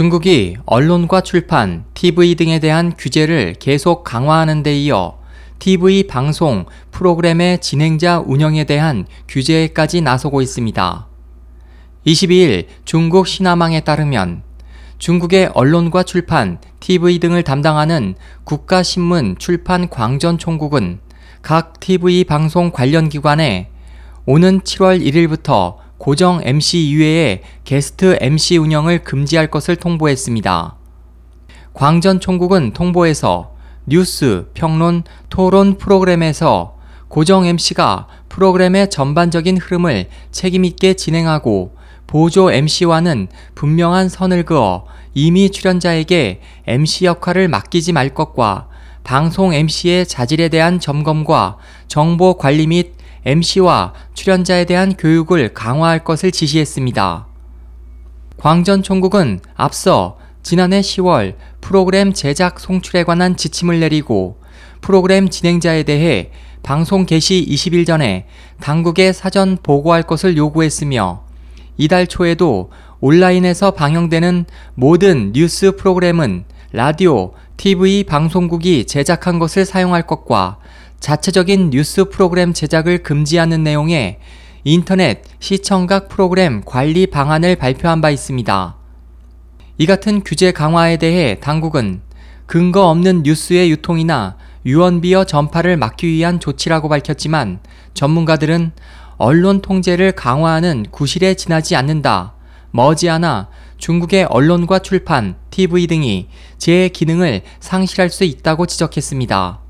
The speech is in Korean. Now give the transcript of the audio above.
중국이 언론과 출판, TV 등에 대한 규제를 계속 강화하는 데 이어 TV 방송 프로그램의 진행자 운영에 대한 규제까지 나서고 있습니다. 22일 중국 신화망에 따르면 중국의 언론과 출판, TV 등을 담당하는 국가신문 출판 광전총국은 각 TV 방송 관련 기관에 오는 7월 1일부터 고정 MC 이외에 게스트 MC 운영을 금지할 것을 통보했습니다. 광전 총국은 통보에서 뉴스, 평론, 토론 프로그램에서 고정 MC가 프로그램의 전반적인 흐름을 책임있게 진행하고 보조 MC와는 분명한 선을 그어 이미 출연자에게 MC 역할을 맡기지 말 것과 방송 MC의 자질에 대한 점검과 정보 관리 및 MC와 출연자에 대한 교육을 강화할 것을 지시했습니다. 광전 총국은 앞서 지난해 10월 프로그램 제작 송출에 관한 지침을 내리고 프로그램 진행자에 대해 방송 개시 20일 전에 당국에 사전 보고할 것을 요구했으며 이달 초에도 온라인에서 방영되는 모든 뉴스 프로그램은 라디오, TV 방송국이 제작한 것을 사용할 것과 자체적인 뉴스 프로그램 제작을 금지하는 내용의 인터넷 시청각 프로그램 관리 방안을 발표한 바 있습니다. 이 같은 규제 강화에 대해 당국은 근거 없는 뉴스의 유통이나 유언비어 전파를 막기 위한 조치라고 밝혔지만 전문가들은 언론 통제를 강화하는 구실에 지나지 않는다. 머지않아 중국의 언론과 출판, TV 등이 제 기능을 상실할 수 있다고 지적했습니다.